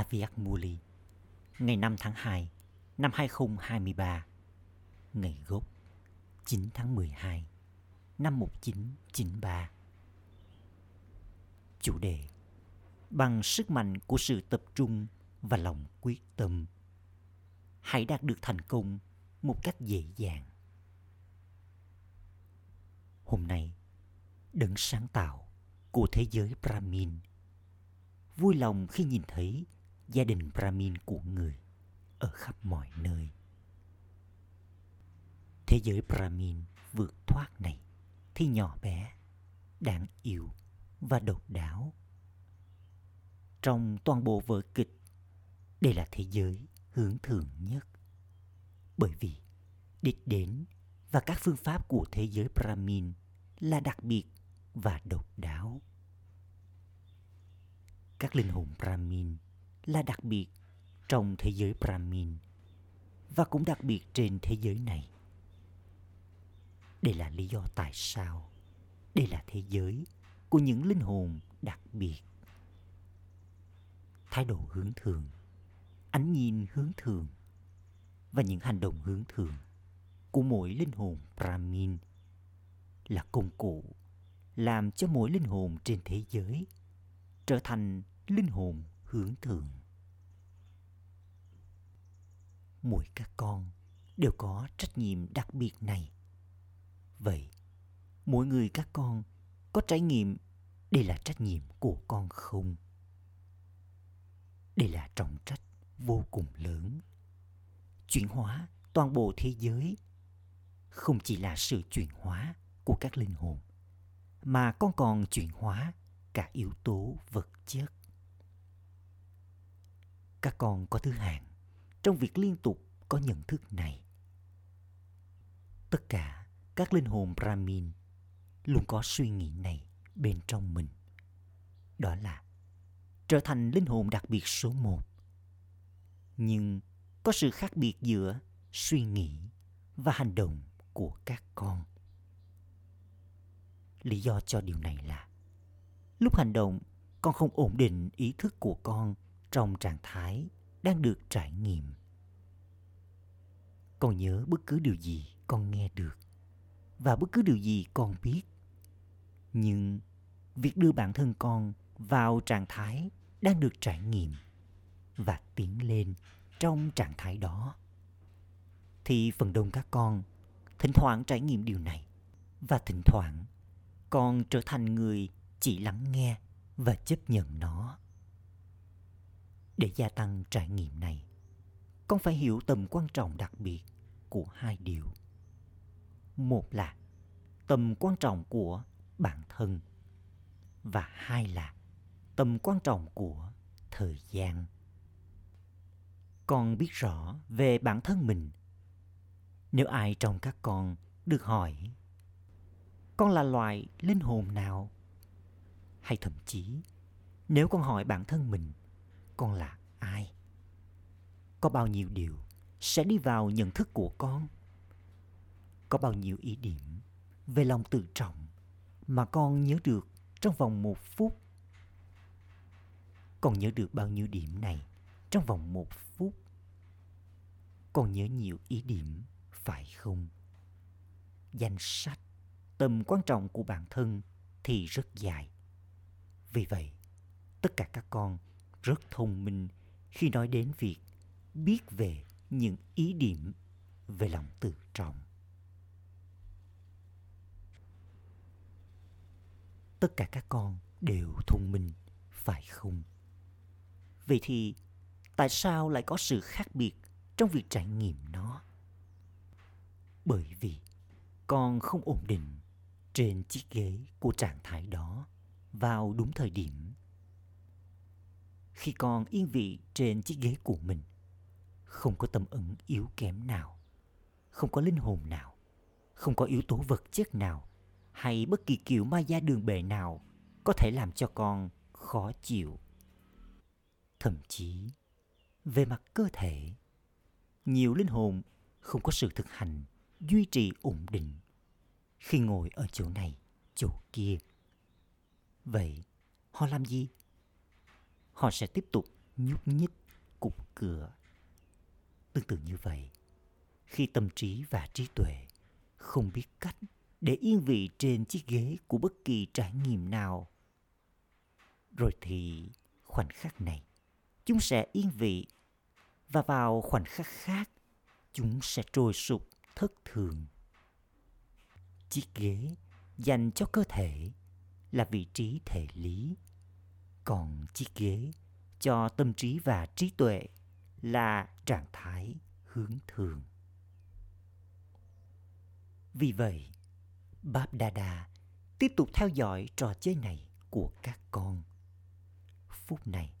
Aviak Muli, ngày 5 tháng 2 năm 2023, ngày gốc 9 tháng 12 năm 1993. Chủ đề Bằng sức mạnh của sự tập trung và lòng quyết tâm, hãy đạt được thành công một cách dễ dàng. Hôm nay, đấng sáng tạo của thế giới Brahmin vui lòng khi nhìn thấy gia đình Brahmin của người ở khắp mọi nơi. Thế giới Brahmin vượt thoát này thì nhỏ bé, đáng yêu và độc đáo. Trong toàn bộ vở kịch, đây là thế giới hướng thượng nhất. Bởi vì đích đến và các phương pháp của thế giới Brahmin là đặc biệt và độc đáo. Các linh hồn Brahmin là đặc biệt trong thế giới Brahmin và cũng đặc biệt trên thế giới này. Đây là lý do tại sao đây là thế giới của những linh hồn đặc biệt. Thái độ hướng thường, ánh nhìn hướng thường và những hành động hướng thường của mỗi linh hồn Brahmin là công cụ làm cho mỗi linh hồn trên thế giới trở thành linh hồn hướng thượng. Mỗi các con đều có trách nhiệm đặc biệt này. Vậy, mỗi người các con có trải nghiệm đây là trách nhiệm của con không? Đây là trọng trách vô cùng lớn. Chuyển hóa toàn bộ thế giới không chỉ là sự chuyển hóa của các linh hồn mà con còn chuyển hóa cả yếu tố vật chất các con có thứ hạng trong việc liên tục có nhận thức này, tất cả các linh hồn brahmin luôn có suy nghĩ này bên trong mình. Đó là trở thành linh hồn đặc biệt số một. Nhưng có sự khác biệt giữa suy nghĩ và hành động của các con. Lý do cho điều này là lúc hành động, con không ổn định ý thức của con trong trạng thái đang được trải nghiệm. Con nhớ bất cứ điều gì con nghe được và bất cứ điều gì con biết. Nhưng việc đưa bản thân con vào trạng thái đang được trải nghiệm và tiến lên trong trạng thái đó, thì phần đông các con thỉnh thoảng trải nghiệm điều này và thỉnh thoảng con trở thành người chỉ lắng nghe và chấp nhận nó để gia tăng trải nghiệm này, con phải hiểu tầm quan trọng đặc biệt của hai điều. Một là tầm quan trọng của bản thân và hai là tầm quan trọng của thời gian. Con biết rõ về bản thân mình. Nếu ai trong các con được hỏi, con là loài linh hồn nào? Hay thậm chí, nếu con hỏi bản thân mình con là ai? Có bao nhiêu điều sẽ đi vào nhận thức của con? Có bao nhiêu ý điểm về lòng tự trọng mà con nhớ được trong vòng một phút? Con nhớ được bao nhiêu điểm này trong vòng một phút? Con nhớ nhiều ý điểm, phải không? Danh sách, tầm quan trọng của bản thân thì rất dài. Vì vậy, tất cả các con rất thông minh khi nói đến việc biết về những ý điểm về lòng tự trọng. Tất cả các con đều thông minh, phải không? Vậy thì tại sao lại có sự khác biệt trong việc trải nghiệm nó? Bởi vì con không ổn định trên chiếc ghế của trạng thái đó vào đúng thời điểm khi con yên vị trên chiếc ghế của mình. Không có tâm ẩn yếu kém nào, không có linh hồn nào, không có yếu tố vật chất nào hay bất kỳ kiểu ma gia đường bệ nào có thể làm cho con khó chịu. Thậm chí, về mặt cơ thể, nhiều linh hồn không có sự thực hành duy trì ổn định khi ngồi ở chỗ này, chỗ kia. Vậy họ làm gì? Họ sẽ tiếp tục nhúc nhích cục cửa. Tương tự như vậy, khi tâm trí và trí tuệ không biết cách để yên vị trên chiếc ghế của bất kỳ trải nghiệm nào, rồi thì khoảnh khắc này chúng sẽ yên vị và vào khoảnh khắc khác chúng sẽ trôi sụp thất thường. Chiếc ghế dành cho cơ thể là vị trí thể lý, còn chiếc ghế cho tâm trí và trí tuệ là trạng thái hướng thường. Vì vậy, bab dada tiếp tục theo dõi trò chơi này của các con. Phút này,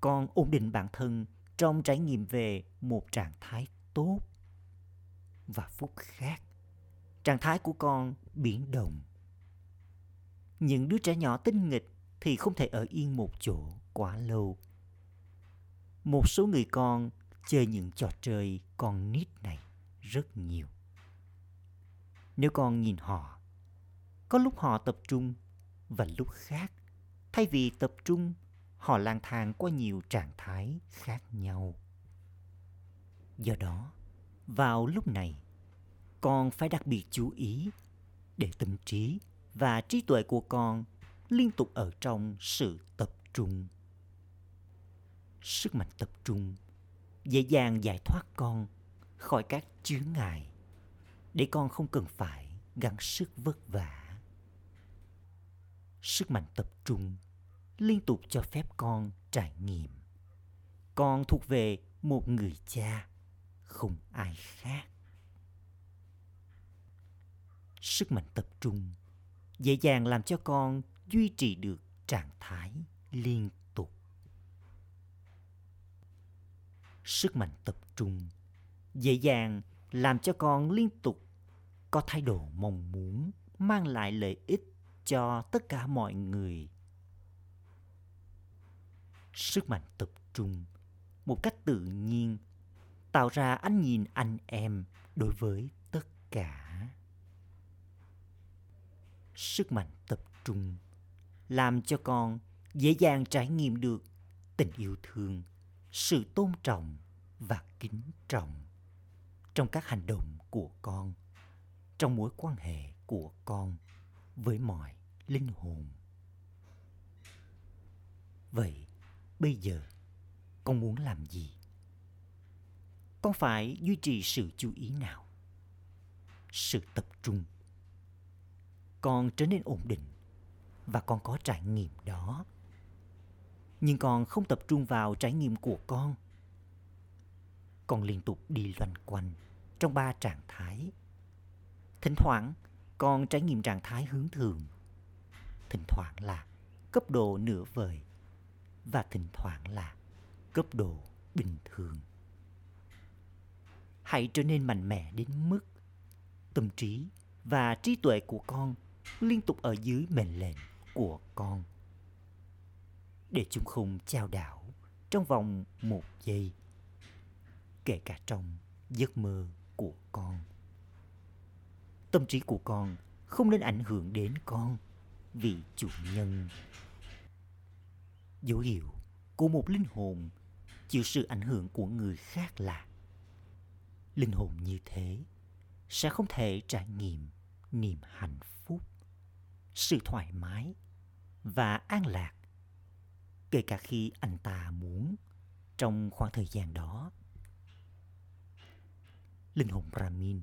con ổn định bản thân trong trải nghiệm về một trạng thái tốt. Và phút khác, trạng thái của con biến động. Những đứa trẻ nhỏ tinh nghịch thì không thể ở yên một chỗ quá lâu. Một số người con chơi những trò chơi con nít này rất nhiều. Nếu con nhìn họ, có lúc họ tập trung và lúc khác, thay vì tập trung, họ lang thang qua nhiều trạng thái khác nhau. Do đó, vào lúc này, con phải đặc biệt chú ý để tâm trí và trí tuệ của con liên tục ở trong sự tập trung. Sức mạnh tập trung dễ dàng giải thoát con khỏi các chướng ngại để con không cần phải gắng sức vất vả. Sức mạnh tập trung liên tục cho phép con trải nghiệm. Con thuộc về một người cha, không ai khác. Sức mạnh tập trung dễ dàng làm cho con duy trì được trạng thái liên tục. Sức mạnh tập trung dễ dàng làm cho con liên tục có thái độ mong muốn, mang lại lợi ích cho tất cả mọi người sức mạnh tập trung một cách tự nhiên tạo ra ánh nhìn anh em đối với tất cả sức mạnh tập trung làm cho con dễ dàng trải nghiệm được tình yêu thương, sự tôn trọng và kính trọng trong các hành động của con, trong mối quan hệ của con với mọi linh hồn. Vậy bây giờ con muốn làm gì? Con phải duy trì sự chú ý nào? Sự tập trung. Con trở nên ổn định và con có trải nghiệm đó. Nhưng con không tập trung vào trải nghiệm của con. Con liên tục đi loanh quanh trong ba trạng thái. Thỉnh thoảng, con trải nghiệm trạng thái hướng thường thỉnh thoảng là cấp độ nửa vời và thỉnh thoảng là cấp độ bình thường. Hãy trở nên mạnh mẽ đến mức tâm trí và trí tuệ của con liên tục ở dưới mệnh lệnh của con. Để chúng không trao đảo trong vòng một giây, kể cả trong giấc mơ của con. Tâm trí của con không nên ảnh hưởng đến con vì chủ nhân. Dấu hiệu của một linh hồn chịu sự ảnh hưởng của người khác là linh hồn như thế sẽ không thể trải nghiệm niềm hạnh phúc sự thoải mái và an lạc kể cả khi anh ta muốn trong khoảng thời gian đó linh hồn brahmin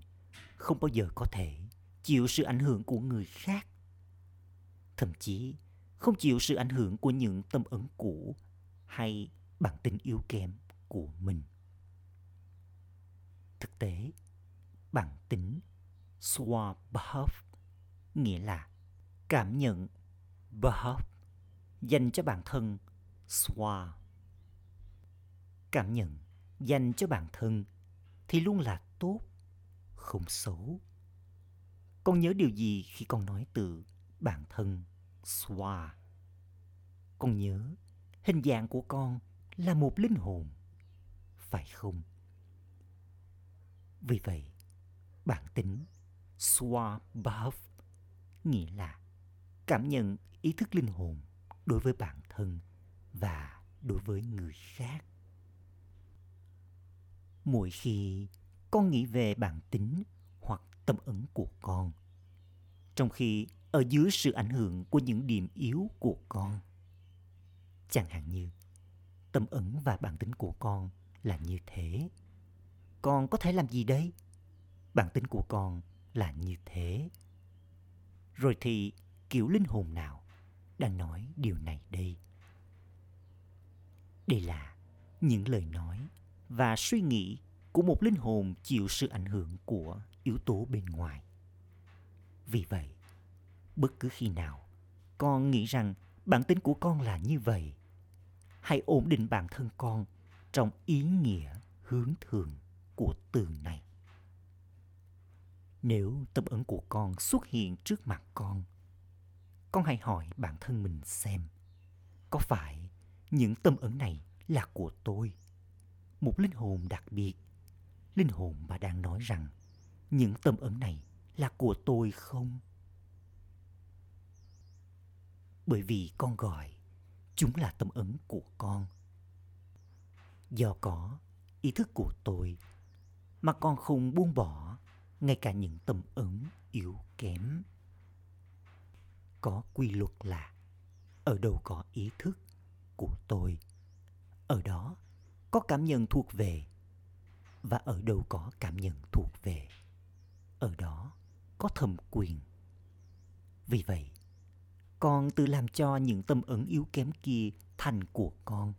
không bao giờ có thể chịu sự ảnh hưởng của người khác thậm chí không chịu sự ảnh hưởng của những tâm ấn cũ hay bản tính yếu kém của mình. Thực tế, bản tính Swabhav nghĩa là cảm nhận Bhav dành cho bản thân Swa. Cảm nhận dành cho bản thân thì luôn là tốt, không xấu. Con nhớ điều gì khi con nói từ bản thân Swa. Con nhớ hình dạng của con là một linh hồn, phải không? Vì vậy, bản tính swa Swabhav nghĩa là cảm nhận ý thức linh hồn đối với bản thân và đối với người khác. Mỗi khi con nghĩ về bản tính hoặc tâm ấn của con, trong khi ở dưới sự ảnh hưởng của những điểm yếu của con, chẳng hạn như tâm ấn và bản tính của con là như thế, con có thể làm gì đây? Bản tính của con là như thế. Rồi thì kiểu linh hồn nào đang nói điều này đây? Đây là những lời nói và suy nghĩ của một linh hồn chịu sự ảnh hưởng của yếu tố bên ngoài. Vì vậy, bất cứ khi nào con nghĩ rằng bản tính của con là như vậy, hãy ổn định bản thân con trong ý nghĩa hướng thường của từ này. Nếu tâm ấn của con xuất hiện trước mặt con con hãy hỏi bản thân mình xem, có phải những tâm ấn này là của tôi? Một linh hồn đặc biệt. Linh hồn mà đang nói rằng những tâm ấn này là của tôi không? Bởi vì con gọi chúng là tâm ấn của con. Do có ý thức của tôi mà con không buông bỏ ngay cả những tâm ấn yếu kém có quy luật là ở đâu có ý thức của tôi, ở đó có cảm nhận thuộc về và ở đâu có cảm nhận thuộc về. Ở đó có thẩm quyền. Vì vậy, con tự làm cho những tâm ấn yếu kém kia thành của con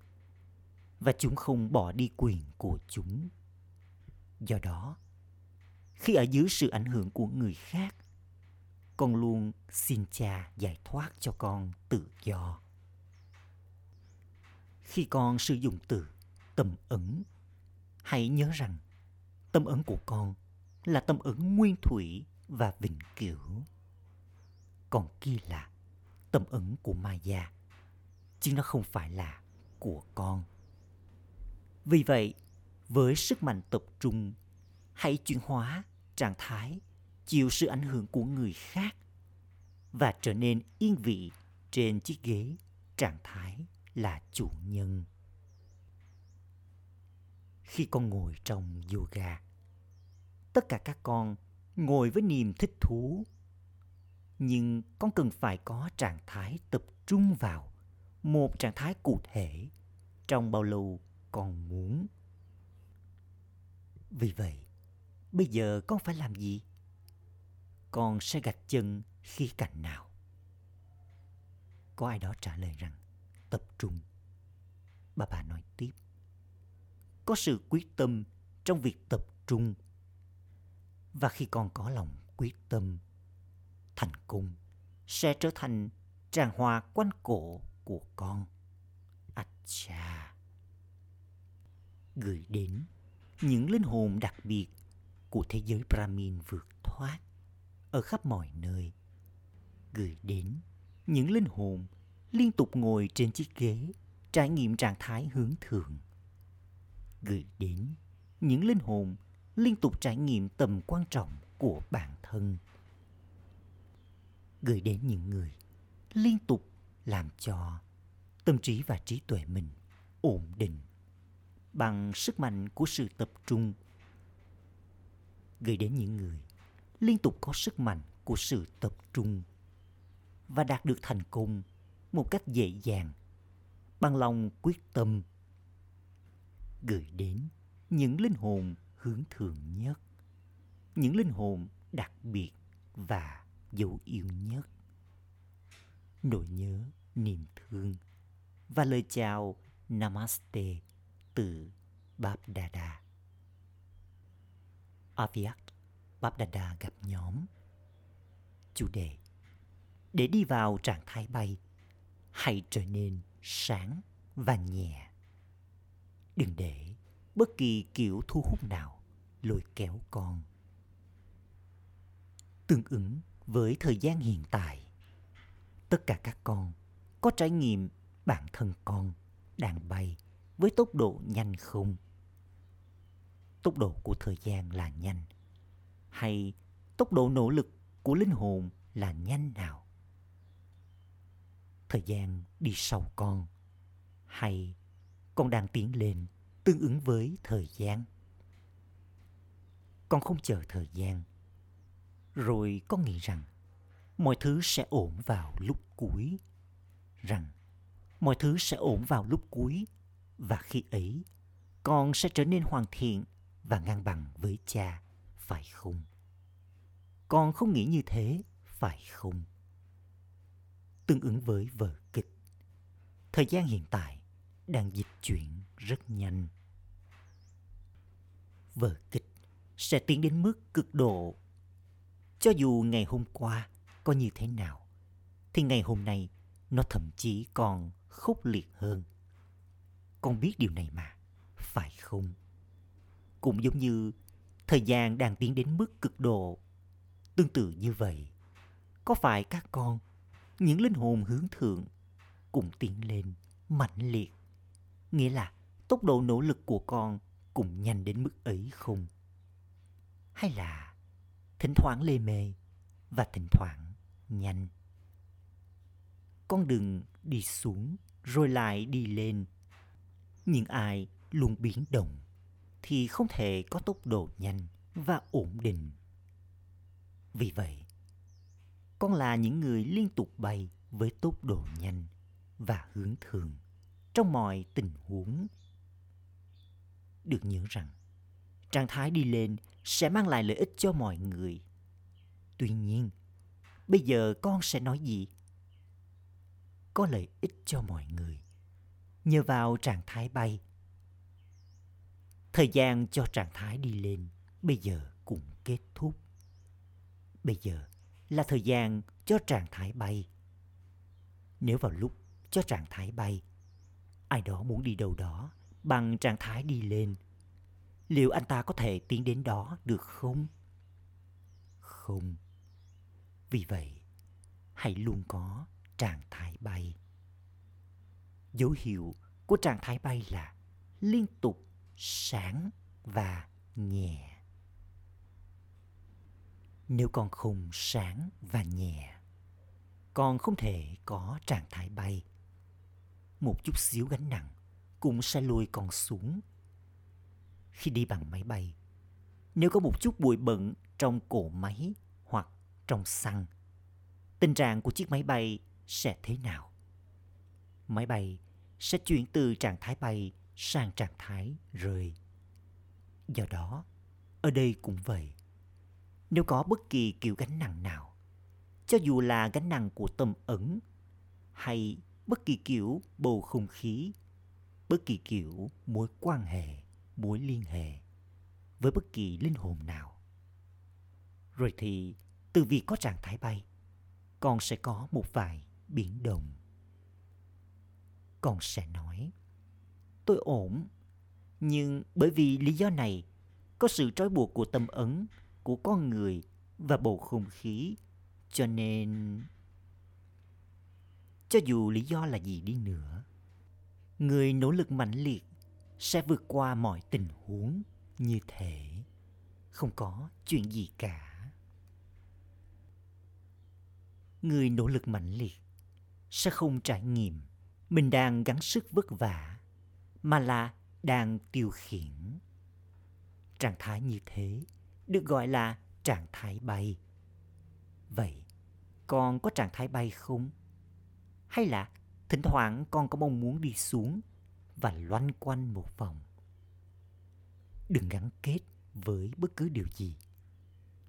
và chúng không bỏ đi quyền của chúng. Do đó, khi ở dưới sự ảnh hưởng của người khác con luôn xin cha giải thoát cho con tự do. Khi con sử dụng từ tâm ẩn hãy nhớ rằng tâm ẩn của con là tâm ẩn nguyên thủy và vĩnh cửu. Còn kia là tâm ẩn của Maya, chứ nó không phải là của con. Vì vậy, với sức mạnh tập trung, hãy chuyển hóa trạng thái chịu sự ảnh hưởng của người khác và trở nên yên vị trên chiếc ghế trạng thái là chủ nhân. Khi con ngồi trong yoga, tất cả các con ngồi với niềm thích thú, nhưng con cần phải có trạng thái tập trung vào một trạng thái cụ thể trong bao lâu con muốn. Vì vậy, bây giờ con phải làm gì? Con sẽ gạch chân khi cạnh nào? Có ai đó trả lời rằng, tập trung. Bà bà nói tiếp, có sự quyết tâm trong việc tập trung. Và khi con có lòng quyết tâm, thành công sẽ trở thành tràng hoa quanh cổ của con. Acha. Gửi đến những linh hồn đặc biệt của thế giới Brahmin vượt thoát ở khắp mọi nơi. Gửi đến, những linh hồn liên tục ngồi trên chiếc ghế, trải nghiệm trạng thái hướng thượng. Gửi đến, những linh hồn liên tục trải nghiệm tầm quan trọng của bản thân. Gửi đến những người liên tục làm cho tâm trí và trí tuệ mình ổn định bằng sức mạnh của sự tập trung. Gửi đến những người liên tục có sức mạnh của sự tập trung và đạt được thành công một cách dễ dàng, bằng lòng quyết tâm gửi đến những linh hồn hướng thượng nhất, những linh hồn đặc biệt và dấu yêu nhất. Nỗi nhớ, niềm thương và lời chào namaste từ Babdada. Aviak gặp nhóm. Chủ đề Để đi vào trạng thái bay, hãy trở nên sáng và nhẹ. Đừng để bất kỳ kiểu thu hút nào lôi kéo con. Tương ứng với thời gian hiện tại, tất cả các con có trải nghiệm bản thân con đang bay với tốc độ nhanh không? Tốc độ của thời gian là nhanh hay tốc độ nỗ lực của linh hồn là nhanh nào? Thời gian đi sau con hay con đang tiến lên tương ứng với thời gian. Con không chờ thời gian. Rồi con nghĩ rằng mọi thứ sẽ ổn vào lúc cuối. Rằng mọi thứ sẽ ổn vào lúc cuối và khi ấy con sẽ trở nên hoàn thiện và ngang bằng với cha, phải không? Con không nghĩ như thế, phải không? Tương ứng với vở kịch, thời gian hiện tại đang dịch chuyển rất nhanh. Vở kịch sẽ tiến đến mức cực độ. Cho dù ngày hôm qua có như thế nào, thì ngày hôm nay nó thậm chí còn khốc liệt hơn. Con biết điều này mà, phải không? Cũng giống như thời gian đang tiến đến mức cực độ. Tương tự như vậy, có phải các con, những linh hồn hướng thượng, cũng tiến lên mạnh liệt? Nghĩa là tốc độ nỗ lực của con cũng nhanh đến mức ấy không? Hay là thỉnh thoảng lê mê và thỉnh thoảng nhanh? Con đừng đi xuống rồi lại đi lên. Những ai luôn biến động thì không thể có tốc độ nhanh và ổn định. Vì vậy, con là những người liên tục bay với tốc độ nhanh và hướng thường trong mọi tình huống. Được nhớ rằng, trạng thái đi lên sẽ mang lại lợi ích cho mọi người. Tuy nhiên, bây giờ con sẽ nói gì? Có lợi ích cho mọi người. Nhờ vào trạng thái bay. Thời gian cho trạng thái đi lên bây giờ cũng kết thúc. Bây giờ là thời gian cho trạng thái bay. Nếu vào lúc cho trạng thái bay, ai đó muốn đi đâu đó bằng trạng thái đi lên liệu anh ta có thể tiến đến đó được không không vì vậy hãy luôn có trạng thái bay dấu hiệu của trạng thái bay là liên tục sáng và nhẹ nếu con không sáng và nhẹ con không thể có trạng thái bay một chút xíu gánh nặng cũng sẽ lùi con xuống. Khi đi bằng máy bay, nếu có một chút bụi bẩn trong cổ máy hoặc trong xăng, tình trạng của chiếc máy bay sẽ thế nào? Máy bay sẽ chuyển từ trạng thái bay sang trạng thái rơi. Do đó, ở đây cũng vậy. Nếu có bất kỳ kiểu gánh nặng nào, cho dù là gánh nặng của tâm ẩn hay bất kỳ kiểu bầu không khí, bất kỳ kiểu mối quan hệ, mối liên hệ với bất kỳ linh hồn nào. Rồi thì từ việc có trạng thái bay, con sẽ có một vài biến động. Con sẽ nói, tôi ổn, nhưng bởi vì lý do này, có sự trói buộc của tâm ấn, của con người và bầu không khí, cho nên cho dù lý do là gì đi nữa người nỗ lực mãnh liệt sẽ vượt qua mọi tình huống như thế. Không có chuyện gì cả. Người nỗ lực mãnh liệt sẽ không trải nghiệm mình đang gắng sức vất vả mà là đang tiêu khiển trạng thái như thế được gọi là trạng thái bay vậy con có trạng thái bay không hay là thỉnh thoảng con có mong muốn đi xuống và loanh quanh một vòng. Đừng gắn kết với bất cứ điều gì.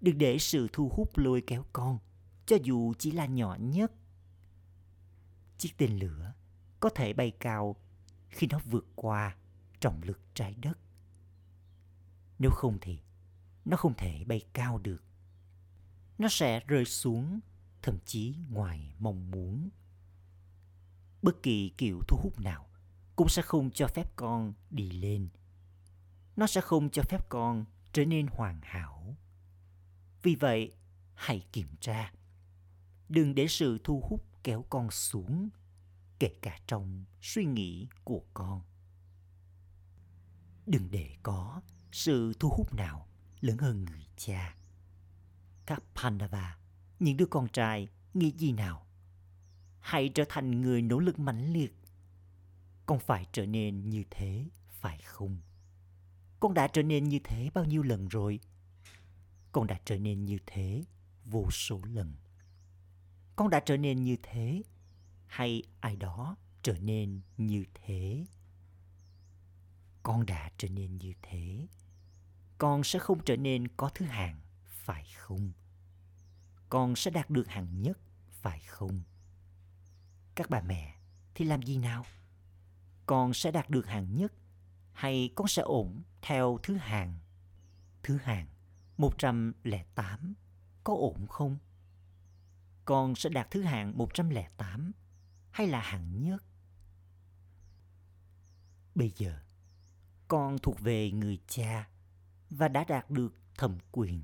Đừng để sự thu hút lôi kéo con, cho dù chỉ là nhỏ nhất. Chiếc tên lửa có thể bay cao khi nó vượt qua trọng lực trái đất. Nếu không thì nó không thể bay cao được. Nó sẽ rơi xuống thậm chí ngoài mong muốn bất kỳ kiểu thu hút nào cũng sẽ không cho phép con đi lên. Nó sẽ không cho phép con trở nên hoàn hảo. Vì vậy, hãy kiểm tra. Đừng để sự thu hút kéo con xuống, kể cả trong suy nghĩ của con. Đừng để có sự thu hút nào lớn hơn người cha. Các Pandava, những đứa con trai nghĩ gì nào hãy trở thành người nỗ lực mãnh liệt. con phải trở nên như thế phải không con đã trở nên như thế bao nhiêu lần rồi con đã trở nên như thế vô số lần con đã trở nên như thế hay ai đó trở nên như thế? Con đã trở nên như thế, con sẽ không trở nên có thứ hạng, phải không? Con sẽ đạt được hạng nhất, phải không? Các bà mẹ, thì làm gì nào? Con sẽ đạt được hạng nhất hay con sẽ ổn theo thứ hạng? Thứ hạng 108 có ổn không? Con sẽ đạt thứ hạng 108 hay là hạng nhất? Bây giờ, con thuộc về người cha và đã đạt được thẩm quyền.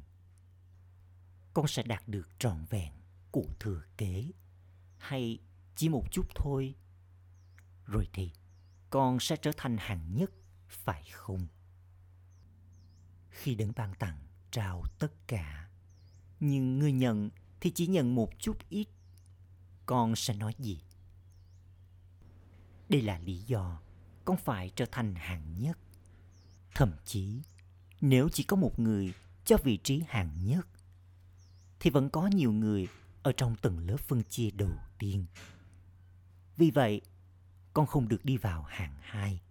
Con sẽ đạt được trọn vẹn của thừa kế hay chỉ một chút thôi. Rồi thì con sẽ trở thành hạng nhất, phải không? Khi đấng ban tặng trao tất cả, nhưng người nhận thì chỉ nhận một chút ít. Con sẽ nói gì? Đây là lý do con phải trở thành hạng nhất. Thậm chí, nếu chỉ có một người cho vị trí hạng nhất, thì vẫn có nhiều người ở trong tầng lớp phân chia đầu tiên. Vì vậy, con không được đi vào hạng hai.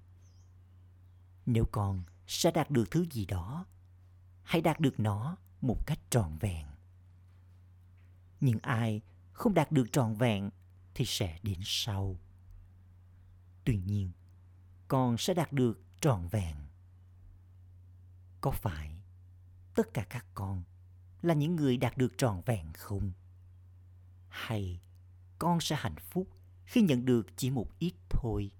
Nếu con sẽ đạt được thứ gì đó, hãy đạt được nó một cách trọn vẹn. Nhưng ai không đạt được trọn vẹn thì sẽ đến sau. Tuy nhiên, con sẽ đạt được trọn vẹn. Có phải tất cả các con là những người đạt được trọn vẹn không? Hay con sẽ hạnh phúc khi nhận được chỉ một ít thôi?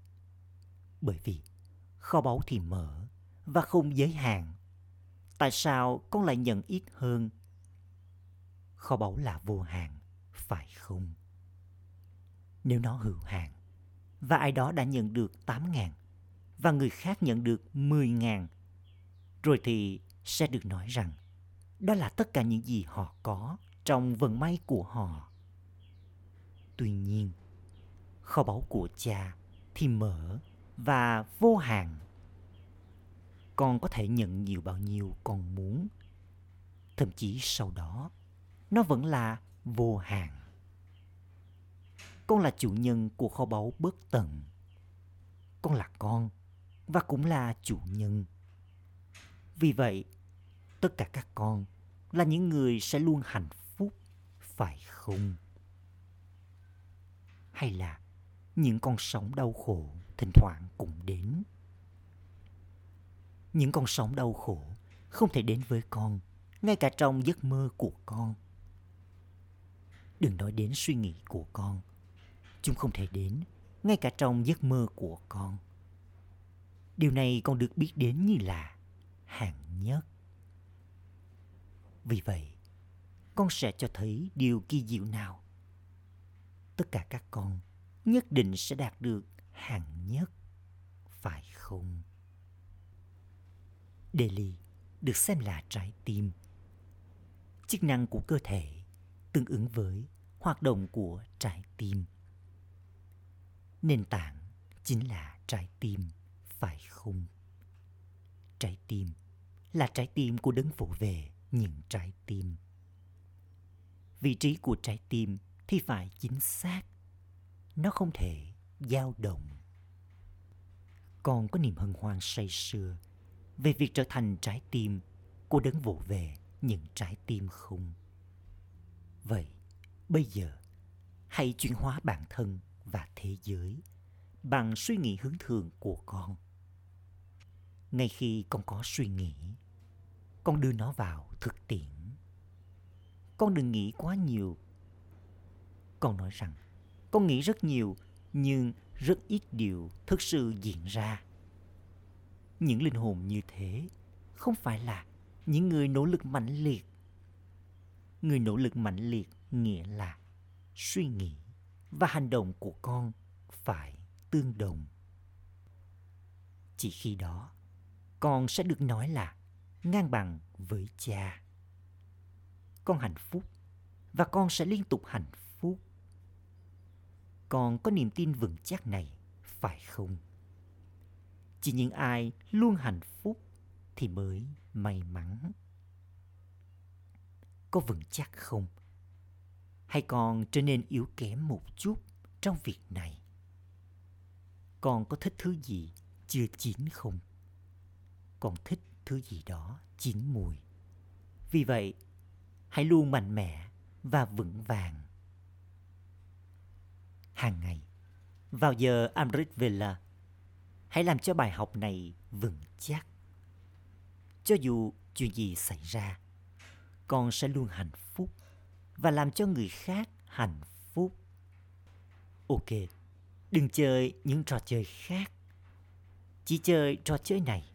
Bởi vì kho báu thì mở và không giới hạn. Tại sao con lại nhận ít hơn? Kho báu là vô hạn, phải không? Nếu nó hữu hạn và ai đó đã nhận được 8 ngàn và người khác nhận được 10 ngàn, rồi thì sẽ được nói rằng đó là tất cả những gì họ có trong vận may của họ. Tuy nhiên, kho báu của cha thì mở và vô hạn. Con có thể nhận nhiều bao nhiêu con muốn. Thậm chí sau đó, nó vẫn là vô hạn. Con là chủ nhân của kho báu bất tận. Con là con và cũng là chủ nhân. Vì vậy, tất cả các con là những người sẽ luôn hạnh phúc, phải không? Hay là những con sống đau khổ thỉnh thoảng cũng đến. Những con sống đau khổ không thể đến với con, ngay cả trong giấc mơ của con. Đừng nói đến suy nghĩ của con. Chúng không thể đến, ngay cả trong giấc mơ của con. Điều này con được biết đến như là hạng nhất. Vì vậy, con sẽ cho thấy điều kỳ diệu nào. Tất cả các con nhất định sẽ đạt được hạng nhất, phải không? Delhi được xem là trái tim. Chức năng của cơ thể tương ứng với hoạt động của trái tim. Nền tảng chính là trái tim, phải không? Trái tim là trái tim của đấng phổ về những trái tim. Vị trí của trái tim thì phải chính xác. Nó không thể dao động. Con có niềm hân hoan say sưa về việc trở thành trái tim của đấng vỗ về những trái tim không? Vậy, bây giờ, hãy chuyển hóa bản thân và thế giới bằng suy nghĩ hướng thường của con. Ngay khi con có suy nghĩ, con đưa nó vào thực tiễn. Con đừng nghĩ quá nhiều. Con nói rằng, con nghĩ rất nhiều nhưng rất ít điều thực sự diễn ra. Những linh hồn như thế không phải là những người nỗ lực mãnh liệt. Người nỗ lực mãnh liệt nghĩa là suy nghĩ và hành động của con phải tương đồng. Chỉ khi đó, con sẽ được nói là ngang bằng với cha. Con hạnh phúc và con sẽ liên tục hạnh phúc. Con có niềm tin vững chắc này, phải không? chỉ những ai luôn hạnh phúc thì mới may mắn có vững chắc không hay còn trở nên yếu kém một chút trong việc này? Con có thích thứ gì chưa chín không? Con thích thứ gì đó chín mùi. Vì vậy, hãy luôn mạnh mẽ và vững vàng. Hàng ngày, vào giờ Amrit villa, hãy làm cho bài học này vững chắc. Cho dù chuyện gì xảy ra, con sẽ luôn hạnh phúc làm cho người khác hạnh phúc. Ok, đừng chơi những trò chơi khác. Chỉ chơi trò chơi này.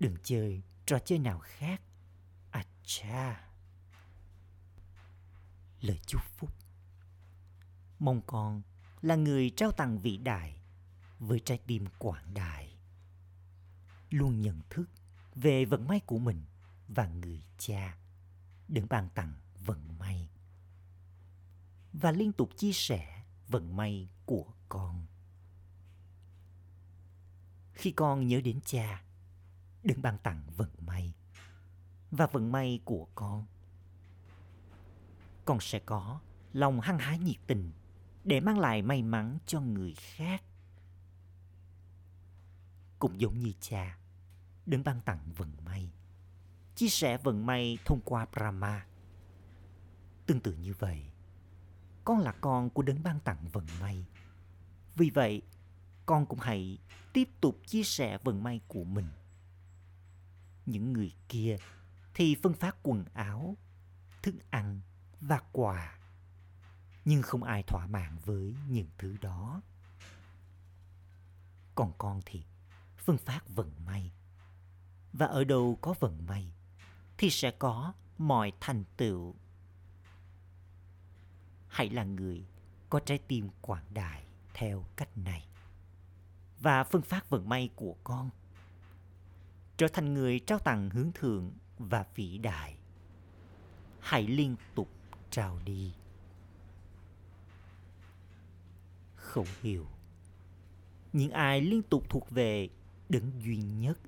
Đừng chơi trò chơi nào khác. À cha lời chúc phúc. Mong con là người trao tặng vĩ đại với trái tim quảng đại. Luôn nhận thức về vận may của mình và người cha. Đừng ban tặng vận may và liên tục chia sẻ vận may của con. Khi con nhớ đến cha đừng ban tặng vận may và vận may của con. Con sẽ có lòng hăng hái nhiệt tình để mang lại may mắn cho người khác. Cũng giống như cha đừng ban tặng vận may. Chia sẻ vận may thông qua Brahma. Tương tự như vậy, con là con của đấng ban tặng vận may. Vì vậy, con cũng hãy tiếp tục chia sẻ vận may của mình. Những người kia thì phân phát quần áo, thức ăn và quà. Nhưng không ai thỏa mãn với những thứ đó. Còn con thì phân phát vận may. Và ở đâu có vận may thì sẽ có mọi thành tựu. Hãy là người có trái tim quảng đại theo cách này. Và phương pháp vận may của con, trở thành người trao tặng hướng thượng và vĩ đại. Hãy liên tục trao đi. Khẩu hiệu. Những ai liên tục thuộc về đấng duy nhất,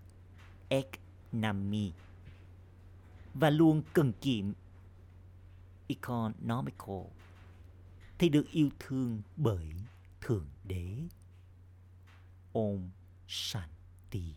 ek nami, và luôn cần kiệm economical thì được yêu thương bởi thượng đế. Om Shanti.